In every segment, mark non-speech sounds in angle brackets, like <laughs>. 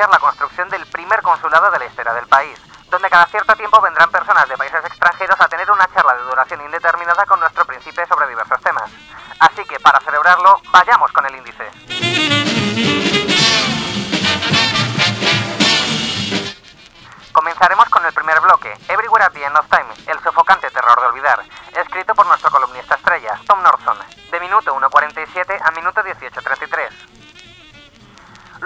anunciar la construcción del primer consulado de la historia del país, donde cada cierto tiempo vendrán personas de países extranjeros a tener una charla de duración indeterminada con nuestro príncipe sobre diversos temas. Así que, para celebrarlo, vayamos con el índice. Comenzaremos con el primer bloque, Everywhere at the End of Time, el sofocante terror de olvidar, escrito por nuestro columnista estrella, Tom Norton, de minuto 1.47 a minuto 18.33.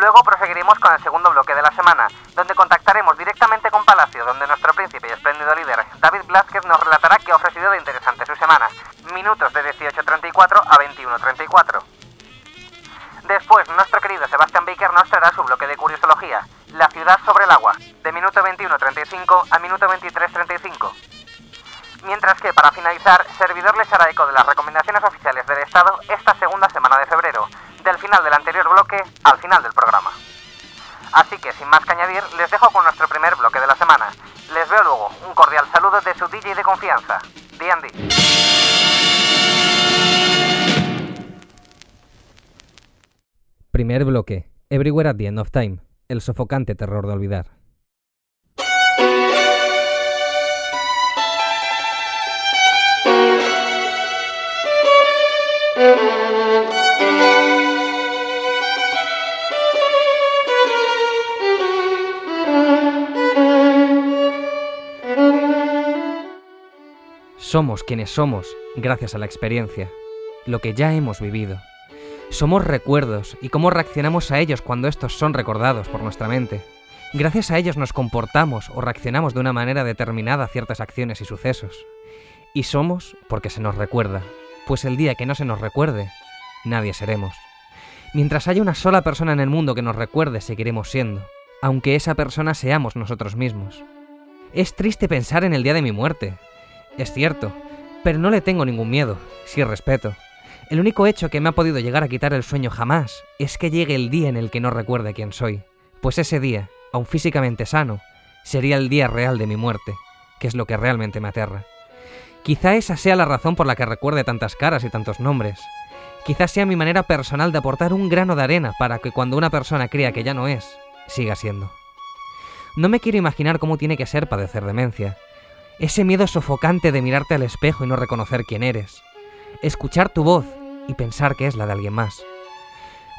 Luego proseguiremos con el segundo bloque de la semana, donde contactaremos directamente con Palacio, donde nuestro príncipe y espléndido líder, David Blázquez, nos relatará qué ha ofrecido de interesante su semana, minutos de 18.34 a 21.34. Después, nuestro querido Sebastián Baker nos traerá su bloque de curiosología, La ciudad sobre el agua, que, sin más que añadir, les dejo con nuestro primer bloque de la semana. Les veo luego. Un cordial saludo de su DJ de confianza, D&D. Primer bloque. Everywhere at the End of Time. El sofocante terror de olvidar. Somos quienes somos gracias a la experiencia, lo que ya hemos vivido. Somos recuerdos y cómo reaccionamos a ellos cuando estos son recordados por nuestra mente. Gracias a ellos nos comportamos o reaccionamos de una manera determinada a ciertas acciones y sucesos. Y somos porque se nos recuerda, pues el día que no se nos recuerde, nadie seremos. Mientras haya una sola persona en el mundo que nos recuerde, seguiremos siendo, aunque esa persona seamos nosotros mismos. Es triste pensar en el día de mi muerte. Es cierto, pero no le tengo ningún miedo, sí respeto. El único hecho que me ha podido llegar a quitar el sueño jamás es que llegue el día en el que no recuerde quién soy, pues ese día, aun físicamente sano, sería el día real de mi muerte, que es lo que realmente me aterra. Quizá esa sea la razón por la que recuerde tantas caras y tantos nombres. Quizá sea mi manera personal de aportar un grano de arena para que cuando una persona crea que ya no es, siga siendo. No me quiero imaginar cómo tiene que ser padecer demencia. Ese miedo sofocante de mirarte al espejo y no reconocer quién eres escuchar tu voz y pensar que es la de alguien más.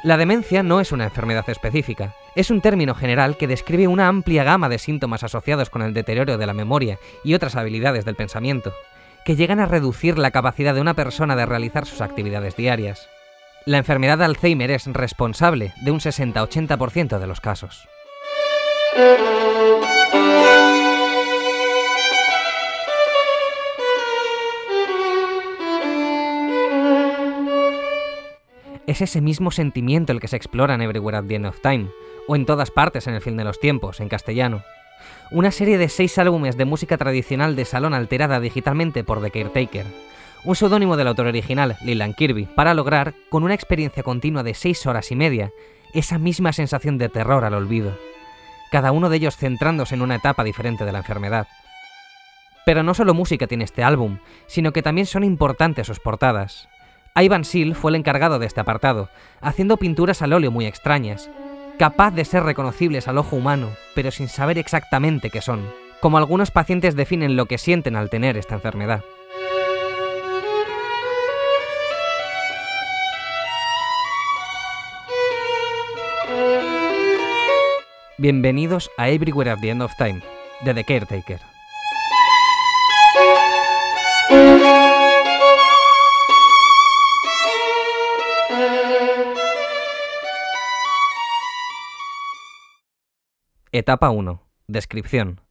La demencia no es una enfermedad específica, es un término general que describe una amplia gama de síntomas asociados con el deterioro de la memoria y otras habilidades del pensamiento, que llegan a reducir la capacidad de una persona de realizar sus actividades diarias. La enfermedad de Alzheimer es responsable de un 60-80% de los casos. Es ese mismo sentimiento el que se explora en Everywhere at the End of Time, o en todas partes en el fin de los tiempos, en castellano. Una serie de seis álbumes de música tradicional de salón alterada digitalmente por The Caretaker. Un seudónimo del autor original, Leland Kirby, para lograr, con una experiencia continua de seis horas y media, esa misma sensación de terror al olvido. Cada uno de ellos centrándose en una etapa diferente de la enfermedad. Pero no solo música tiene este álbum, sino que también son importantes sus portadas. Ivan Seal fue el encargado de este apartado, haciendo pinturas al óleo muy extrañas, capaz de ser reconocibles al ojo humano, pero sin saber exactamente qué son, como algunos pacientes definen lo que sienten al tener esta enfermedad. Bienvenidos a Everywhere at the End of Time, de The Caretaker. Etapa 1. Descripción.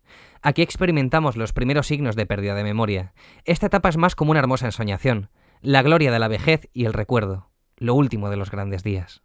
Aquí experimentamos los primeros signos de pérdida de memoria. Esta etapa es más como una hermosa ensoñación, la gloria de la vejez y el recuerdo, lo último de los grandes días.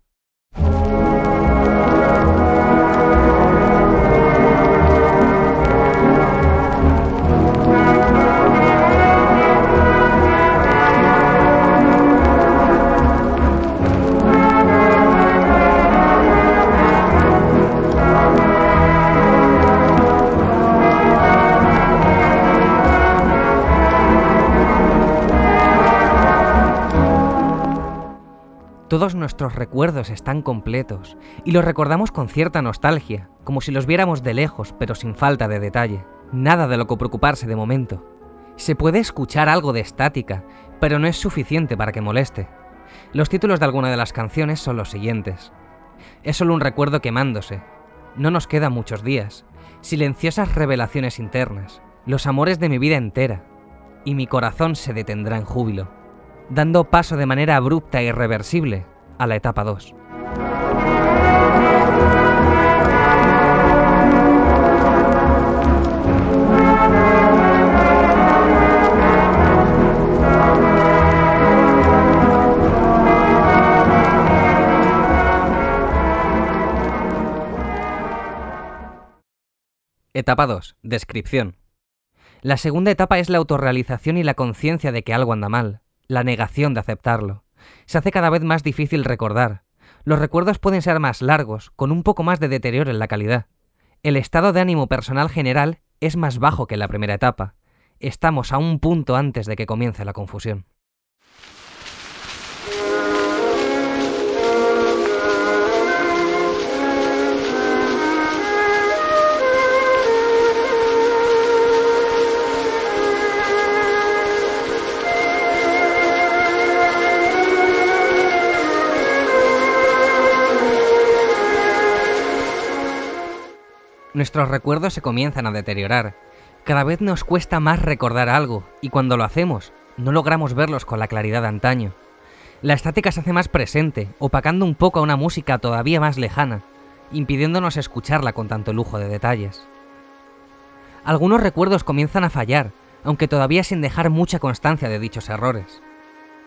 Todos nuestros recuerdos están completos y los recordamos con cierta nostalgia, como si los viéramos de lejos pero sin falta de detalle. Nada de lo que preocuparse de momento. Se puede escuchar algo de estática, pero no es suficiente para que moleste. Los títulos de alguna de las canciones son los siguientes. Es solo un recuerdo quemándose. No nos quedan muchos días. Silenciosas revelaciones internas. Los amores de mi vida entera. Y mi corazón se detendrá en júbilo dando paso de manera abrupta e irreversible a la etapa 2. Etapa 2. Descripción. La segunda etapa es la autorrealización y la conciencia de que algo anda mal, la negación de aceptarlo. Se hace cada vez más difícil recordar. Los recuerdos pueden ser más largos, con un poco más de deterioro en la calidad. El estado de ánimo personal general es más bajo que en la primera etapa. Estamos a un punto antes de que comience la confusión. Nuestros recuerdos se comienzan a deteriorar. Cada vez nos cuesta más recordar algo, y cuando lo hacemos, no logramos verlos con la claridad de antaño. La estática se hace más presente, opacando un poco a una música todavía más lejana, impidiéndonos escucharla con tanto lujo de detalles. Algunos recuerdos comienzan a fallar, aunque todavía sin dejar mucha constancia de dichos errores.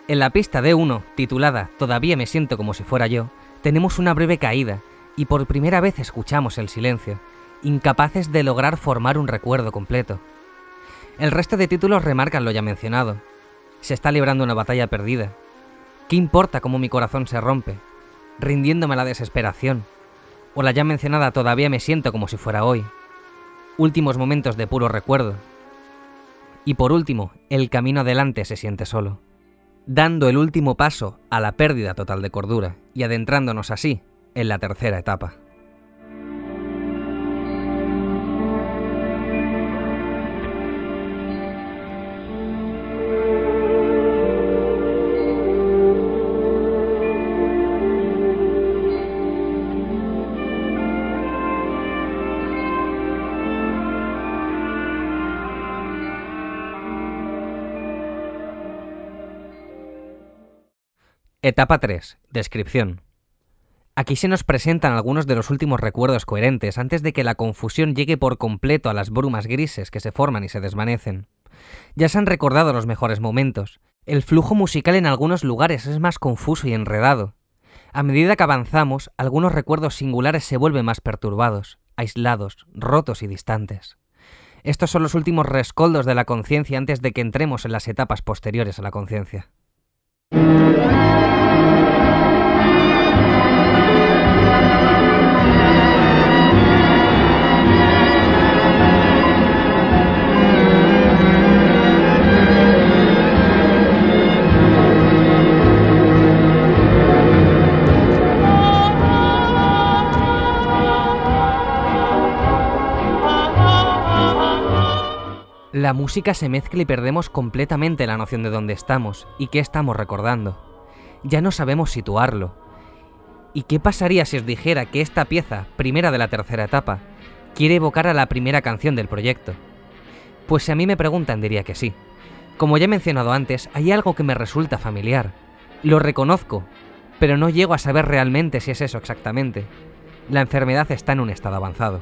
En la pista D1, titulada Todavía me siento como si fuera yo, tenemos una breve caída, y por primera vez escuchamos el silencio, incapaces de lograr formar un recuerdo completo. El resto de títulos remarcan lo ya mencionado. Se está librando una batalla perdida. ¿Qué importa cómo mi corazón se rompe? Rindiéndome a la desesperación. O la ya mencionada todavía me siento como si fuera hoy. Últimos momentos de puro recuerdo. Y por último, el camino adelante se siente solo. Dando el último paso a la pérdida total de cordura y adentrándonos así en la tercera etapa. Etapa 3. Descripción. Aquí se nos presentan algunos de los últimos recuerdos coherentes antes de que la confusión llegue por completo a las brumas grises que se forman y se desvanecen. Ya se han recordado los mejores momentos. El flujo musical en algunos lugares es más confuso y enredado. A medida que avanzamos, algunos recuerdos singulares se vuelven más perturbados, aislados, rotos y distantes. Estos son los últimos rescoldos de la conciencia antes de que entremos en las etapas posteriores a la conciencia. La música se mezcla y perdemos completamente la noción de dónde estamos y qué estamos recordando. Ya no sabemos situarlo. ¿Y qué pasaría si os dijera que esta pieza, primera de la tercera etapa, quiere evocar a la primera canción del proyecto? Pues si a mí me preguntan diría que sí. Como ya he mencionado antes, hay algo que me resulta familiar. Lo reconozco, pero no llego a saber realmente si es eso exactamente. La enfermedad está en un estado avanzado.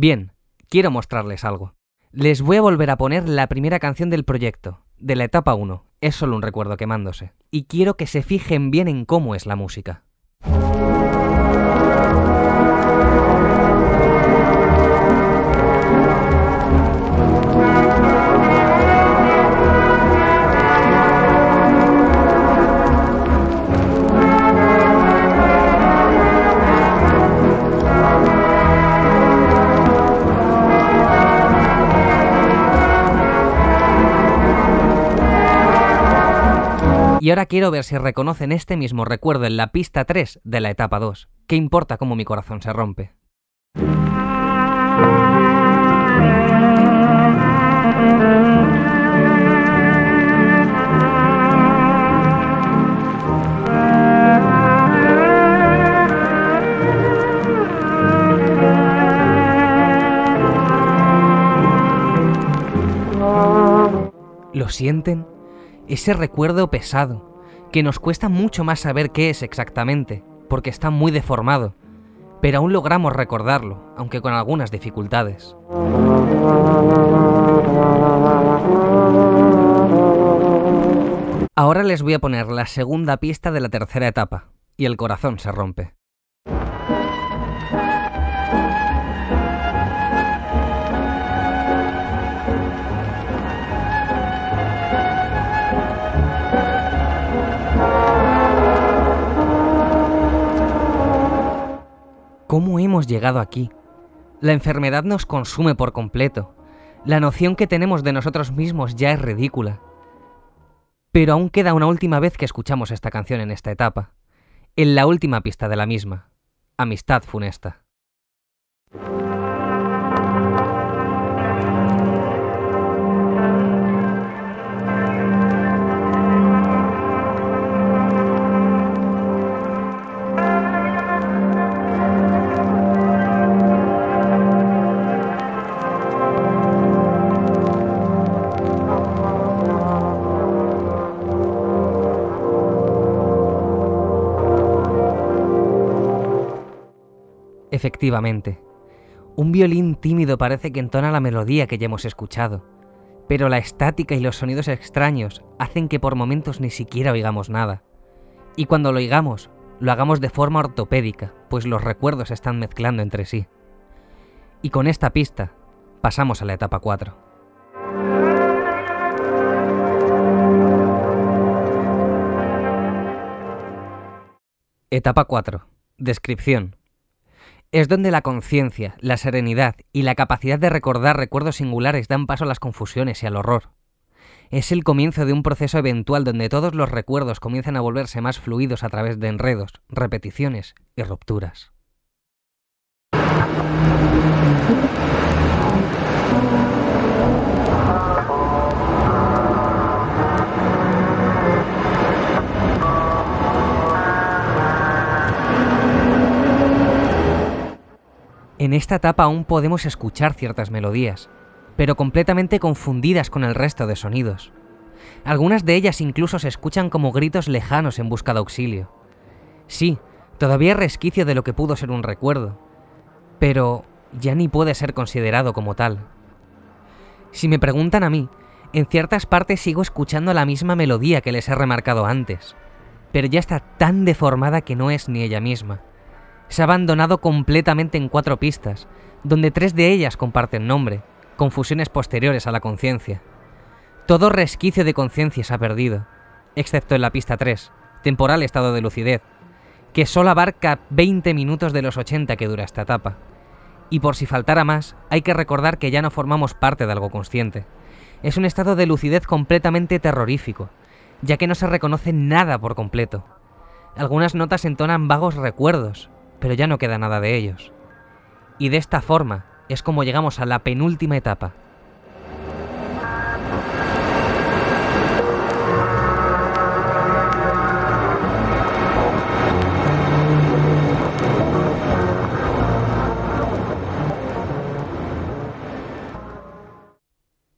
Bien, quiero mostrarles algo. Les voy a volver a poner la primera canción del proyecto, de la etapa 1. Es solo un recuerdo quemándose. Y quiero que se fijen bien en cómo es la música. Y ahora quiero ver si reconocen este mismo recuerdo en la pista 3 de la etapa 2. ¿Qué importa cómo mi corazón se rompe? ¿Lo sienten? Ese recuerdo pesado, que nos cuesta mucho más saber qué es exactamente, porque está muy deformado, pero aún logramos recordarlo, aunque con algunas dificultades. Ahora les voy a poner la segunda pista de la tercera etapa, y el corazón se rompe. ¿Cómo hemos llegado aquí? La enfermedad nos consume por completo. La noción que tenemos de nosotros mismos ya es ridícula. Pero aún queda una última vez que escuchamos esta canción en esta etapa. En la última pista de la misma. Amistad funesta. Efectivamente, un violín tímido parece que entona la melodía que ya hemos escuchado, pero la estática y los sonidos extraños hacen que por momentos ni siquiera oigamos nada. Y cuando lo oigamos, lo hagamos de forma ortopédica, pues los recuerdos están mezclando entre sí. Y con esta pista, pasamos a la etapa 4. Etapa 4. Descripción es donde la conciencia, la serenidad y la capacidad de recordar recuerdos singulares dan paso a las confusiones y al horror. Es el comienzo de un proceso eventual donde todos los recuerdos comienzan a volverse más fluidos a través de enredos, repeticiones y rupturas. En esta etapa aún podemos escuchar ciertas melodías, pero completamente confundidas con el resto de sonidos. Algunas de ellas incluso se escuchan como gritos lejanos en busca de auxilio. Sí, todavía resquicio de lo que pudo ser un recuerdo, pero ya ni puede ser considerado como tal. Si me preguntan a mí, en ciertas partes sigo escuchando la misma melodía que les he remarcado antes, pero ya está tan deformada que no es ni ella misma se ha abandonado completamente en cuatro pistas, donde tres de ellas comparten nombre, confusiones posteriores a la conciencia. Todo resquicio de conciencia se ha perdido, excepto en la pista 3, temporal estado de lucidez, que solo abarca 20 minutos de los 80 que dura esta etapa. Y por si faltara más, hay que recordar que ya no formamos parte de algo consciente. Es un estado de lucidez completamente terrorífico, ya que no se reconoce nada por completo. Algunas notas entonan vagos recuerdos, pero ya no queda nada de ellos. Y de esta forma es como llegamos a la penúltima etapa.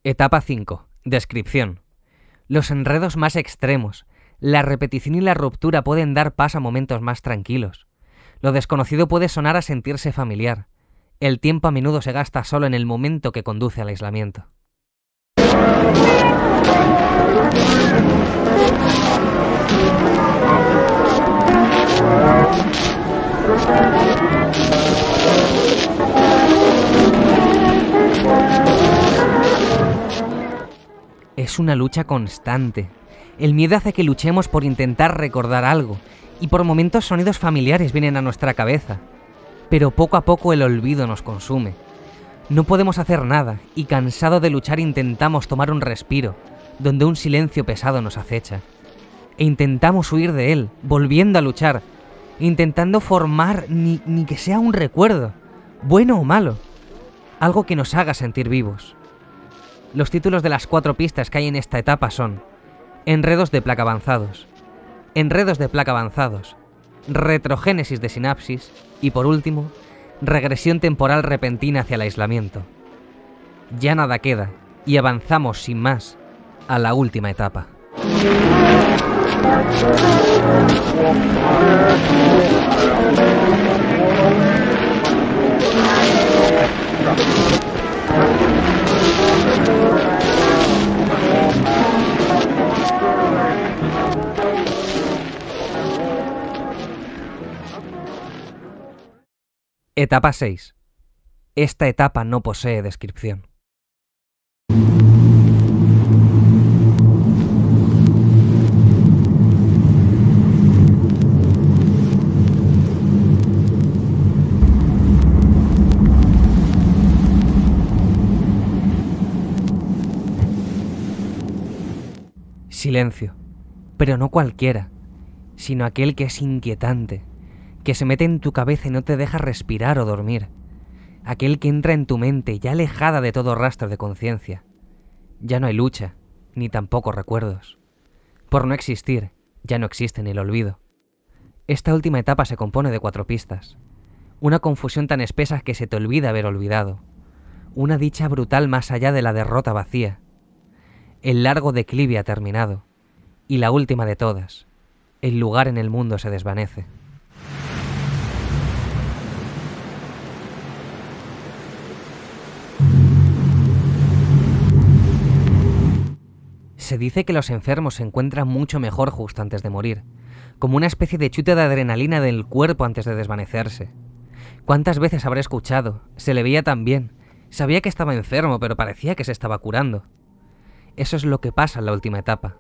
Etapa 5. Descripción. Los enredos más extremos, la repetición y la ruptura pueden dar paso a momentos más tranquilos. Lo desconocido puede sonar a sentirse familiar. El tiempo a menudo se gasta solo en el momento que conduce al aislamiento. Es una lucha constante. El miedo hace que luchemos por intentar recordar algo, y por momentos sonidos familiares vienen a nuestra cabeza, pero poco a poco el olvido nos consume. No podemos hacer nada y cansado de luchar intentamos tomar un respiro, donde un silencio pesado nos acecha. e intentamos huir de él, volviendo a luchar, intentando formar ni, ni que sea un recuerdo, bueno o malo, algo que nos haga sentir vivos. Los títulos de las cuatro pistas que hay en esta etapa son Enredos de placa avanzados, Enredos de placa avanzados, Retrogénesis de sinapsis y por último, Regresión temporal repentina hacia el aislamiento. Ya nada queda y avanzamos sin más a la última etapa. Etapa 6. Esta etapa no posee descripción. Silencio, pero no cualquiera, sino aquel que es inquietante, que se mete en tu cabeza y no te deja respirar o dormir, aquel que entra en tu mente ya alejada de todo rastro de conciencia. Ya no hay lucha, ni tampoco recuerdos. Por no existir, ya no existe ni el olvido. Esta última etapa se compone de cuatro pistas. Una confusión tan espesa que se te olvida haber olvidado. Una dicha brutal más allá de la derrota vacía. El largo declive ha terminado. Y la última de todas. El lugar en el mundo se desvanece. Se dice que los enfermos se encuentran mucho mejor justo antes de morir, como una especie de chute de adrenalina del cuerpo antes de desvanecerse. ¿Cuántas veces habré escuchado? Se le veía tan bien. Sabía que estaba enfermo, pero parecía que se estaba curando. Eso es lo que pasa en la última etapa.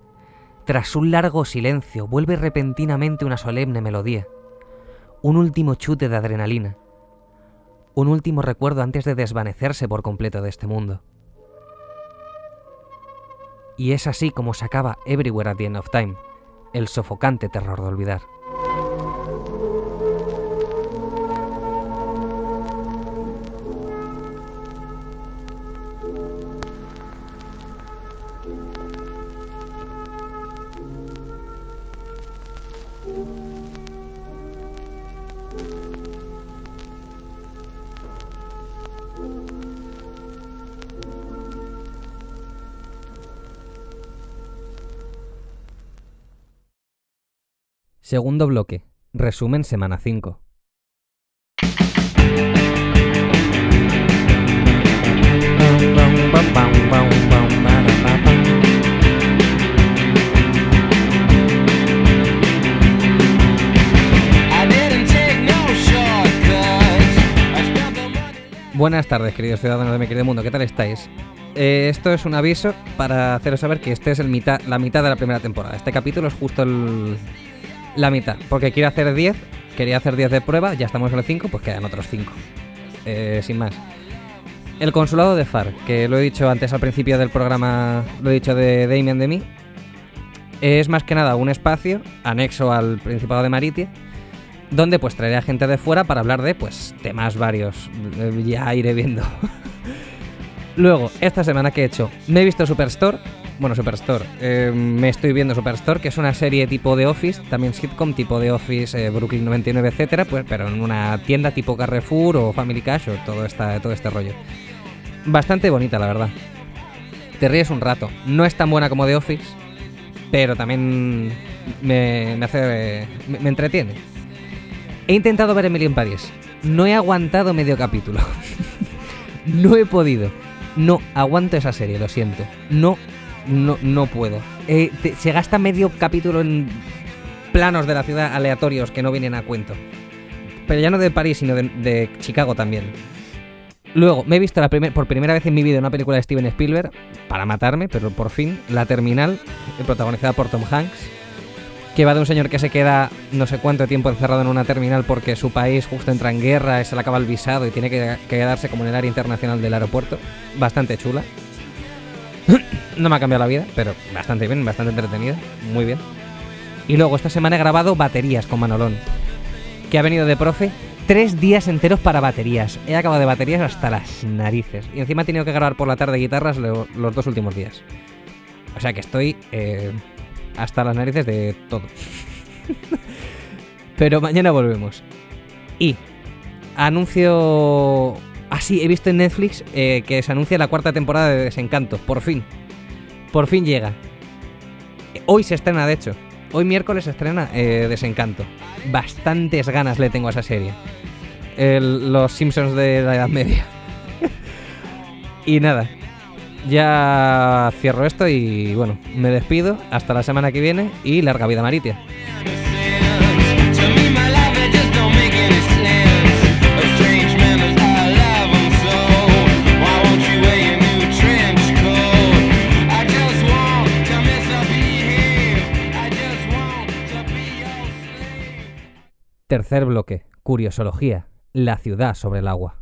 Tras un largo silencio, vuelve repentinamente una solemne melodía. Un último chute de adrenalina. Un último recuerdo antes de desvanecerse por completo de este mundo. Y es así como se acaba Everywhere at the End of Time, el sofocante terror de olvidar. Segundo bloque. Resumen semana 5. Buenas tardes, queridos ciudadanos de mi querido mundo, ¿qué tal estáis? Eh, esto es un aviso para haceros saber que este es el mitad, la mitad de la primera temporada. Este capítulo es justo el, la mitad, porque quiero hacer 10, quería hacer 10 de prueba, ya estamos en el 5, pues quedan otros 5. Eh, sin más. El consulado de FAR, que lo he dicho antes al principio del programa, lo he dicho de Damien de mí, es más que nada un espacio anexo al Principado de Maritia, donde pues traeré a gente de fuera para hablar de pues temas varios. Eh, Ya iré viendo. <laughs> Luego, esta semana que he hecho, me he visto Superstore, bueno, Superstore. Eh, me estoy viendo Superstore, que es una serie tipo de Office, también sitcom tipo de Office, eh, Brooklyn 99, etcétera, pues, pero en una tienda tipo Carrefour o Family Cash o todo, esta, todo este rollo. Bastante bonita, la verdad. Te ríes un rato. No es tan buena como The Office, pero también me, me hace. Me, entretiene. He intentado ver Emily en París. No he aguantado medio capítulo. <laughs> no he podido. No aguanto esa serie, lo siento. No no, no puedo. Eh, se gasta medio capítulo en planos de la ciudad aleatorios que no vienen a cuento. Pero ya no de París, sino de, Chicago también. Luego, me he visto la primer- por primera vez en mi vida una película de Steven Spielberg, para matarme, pero por fin, La Terminal, protagonizada por Tom Hanks, que va de un señor que se queda no sé cuánto tiempo encerrado en una terminal porque su país justo entra en guerra, se le acaba el visado y tiene que quedarse como en el área internacional del aeropuerto. Bastante chula. No me ha cambiado la vida, pero bastante bien, bastante entretenida, muy bien. Y luego esta semana he grabado baterías con Manolón, que ha venido de profe tres días enteros para baterías. He acabado de baterías hasta las narices. Y encima he tenido que grabar por la tarde guitarras lo- los dos últimos días. O sea que estoy eh, hasta las narices de todo. <laughs> Pero mañana volvemos. Y anuncio... Ah, sí, he visto en Netflix eh, que se anuncia la cuarta temporada de Desencanto. Por fin. Por fin llega. Hoy se estrena, de hecho. Hoy miércoles se estrena eh, Desencanto. Bastantes ganas le tengo a esa serie. Los Simpsons de la Edad Media. <laughs> y nada. Ya cierro esto y bueno, me despido. Hasta la semana que viene y larga vida Maritia. Tercer bloque. Curiosología. La ciudad sobre el agua.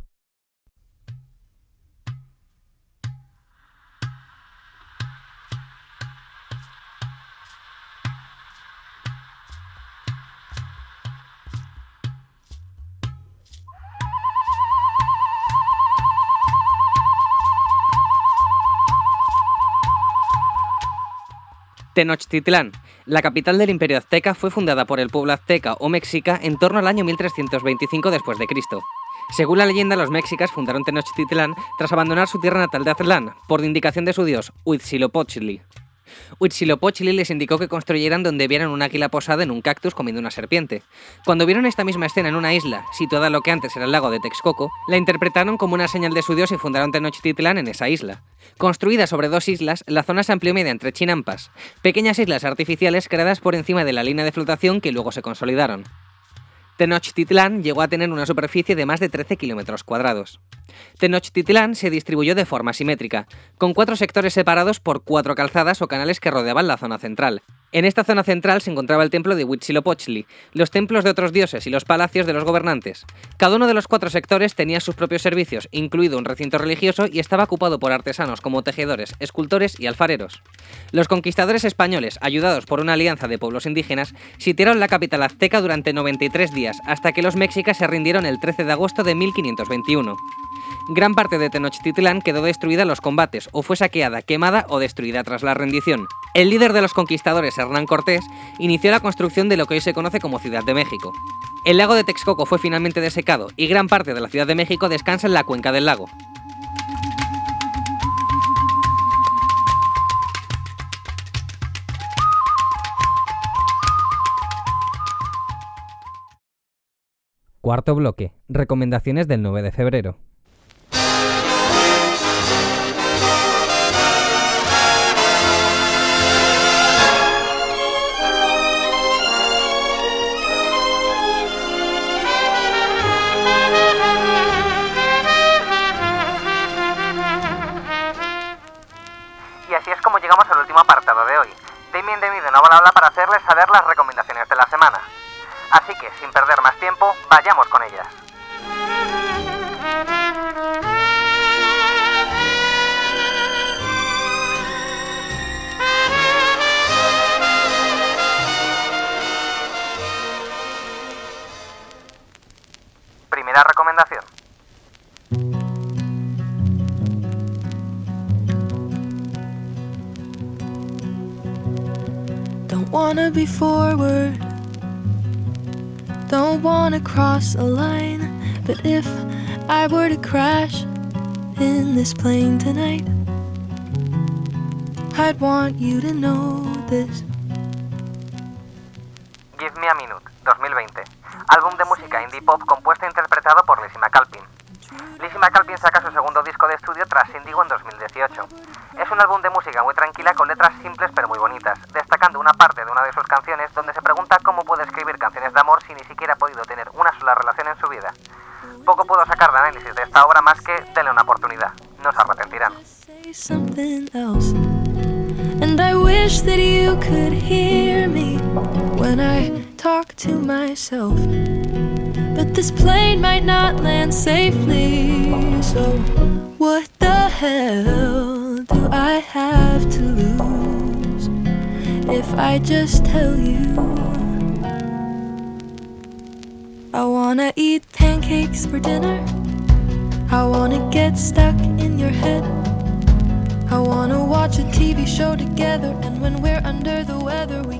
Tenochtitlán, la capital del Imperio Azteca, fue fundada por el pueblo azteca o mexica en torno al año 1325 después de Cristo. Según la leyenda, los mexicas fundaron Tenochtitlán tras abandonar su tierra natal de Aztlán, por indicación de su dios, Huitzilopochtli. Huitzilopochtli les indicó que construyeran donde vieran un águila posada en un cactus comiendo una serpiente. Cuando vieron esta misma escena en una isla, situada en lo que antes era el lago de Texcoco, la interpretaron como una señal de su dios y fundaron Tenochtitlán en esa isla. Construida sobre dos islas, la zona se amplió mediante chinampas, pequeñas islas artificiales creadas por encima de la línea de flotación que luego se consolidaron. Tenochtitlán llegó a tener una superficie de más de 13 kilómetros cuadrados. Tenochtitlán se distribuyó de forma simétrica, con cuatro sectores separados por cuatro calzadas o canales que rodeaban la zona central. En esta zona central se encontraba el templo de Huitzilopochtli, los templos de otros dioses y los palacios de los gobernantes. Cada uno de los cuatro sectores tenía sus propios servicios, incluido un recinto religioso, y estaba ocupado por artesanos como tejedores, escultores y alfareros. Los conquistadores españoles, ayudados por una alianza de pueblos indígenas, sitiaron la capital azteca durante 93 días, hasta que los mexicas se rindieron el 13 de agosto de 1521. Gran parte de Tenochtitlán quedó destruida en los combates, o fue saqueada, quemada o destruida tras la rendición. El líder de los conquistadores, Hernán Cortés, inició la construcción de lo que hoy se conoce como Ciudad de México. El lago de Texcoco fue finalmente desecado y gran parte de la Ciudad de México descansa en la cuenca del lago. Cuarto bloque. Recomendaciones del 9 de febrero. Habla para hacerles saber las recomendaciones de la semana. Así que, sin perder más tiempo, vayamos be forward. Don't wanna cross a line. But if I were to crash in this plane tonight, I'd want you to know this. Parte de una de sus canciones donde se pregunta cómo puede escribir canciones de amor si ni siquiera ha podido tener una sola relación en su vida. Poco puedo sacar de análisis de esta obra más que denle una oportunidad, no se arrepentirán. But this plane might not land safely, so what the hell I just tell you? I wanna eat pancakes for dinner. I wanna get stuck in your head. I wanna watch a TV show together, and when we're under the weather, we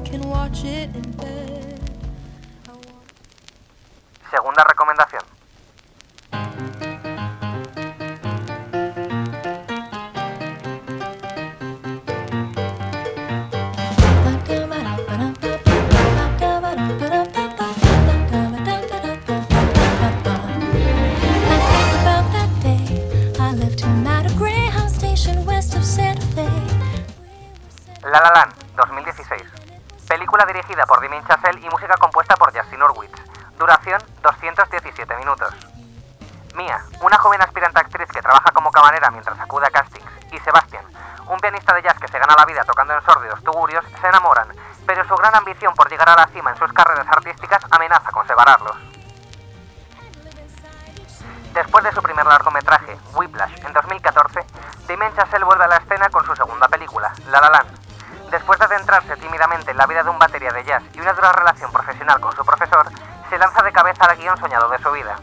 con su profesor, se lanza de cabeza al guion soñado de su vida.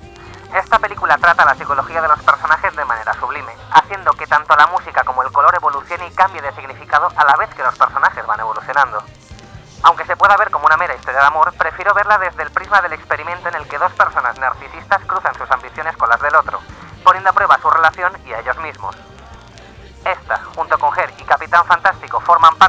Esta película trata la psicología de los personajes de manera sublime, haciendo que tanto la música como el color evolucione y cambie de significado a la vez que los personajes van evolucionando. Aunque se pueda ver como una mera historia de amor, prefiero verla desde el prisma del experimento en el que dos personas narcisistas cruzan sus ambiciones con las del otro, poniendo a prueba su relación y a ellos mismos. Esta, junto con Her y Capitán Fantástico, forman parte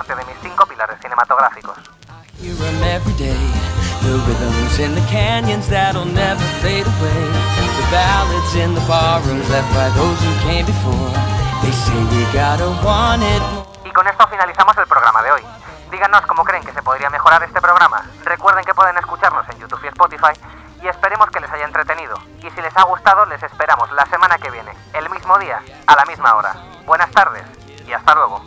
Y con esto finalizamos el programa de hoy. Díganos cómo creen que se podría mejorar este programa. Recuerden que pueden escucharnos en YouTube y Spotify y esperemos que les haya entretenido. Y si les ha gustado, les esperamos la semana que viene, el mismo día, a la misma hora. Buenas tardes y hasta luego.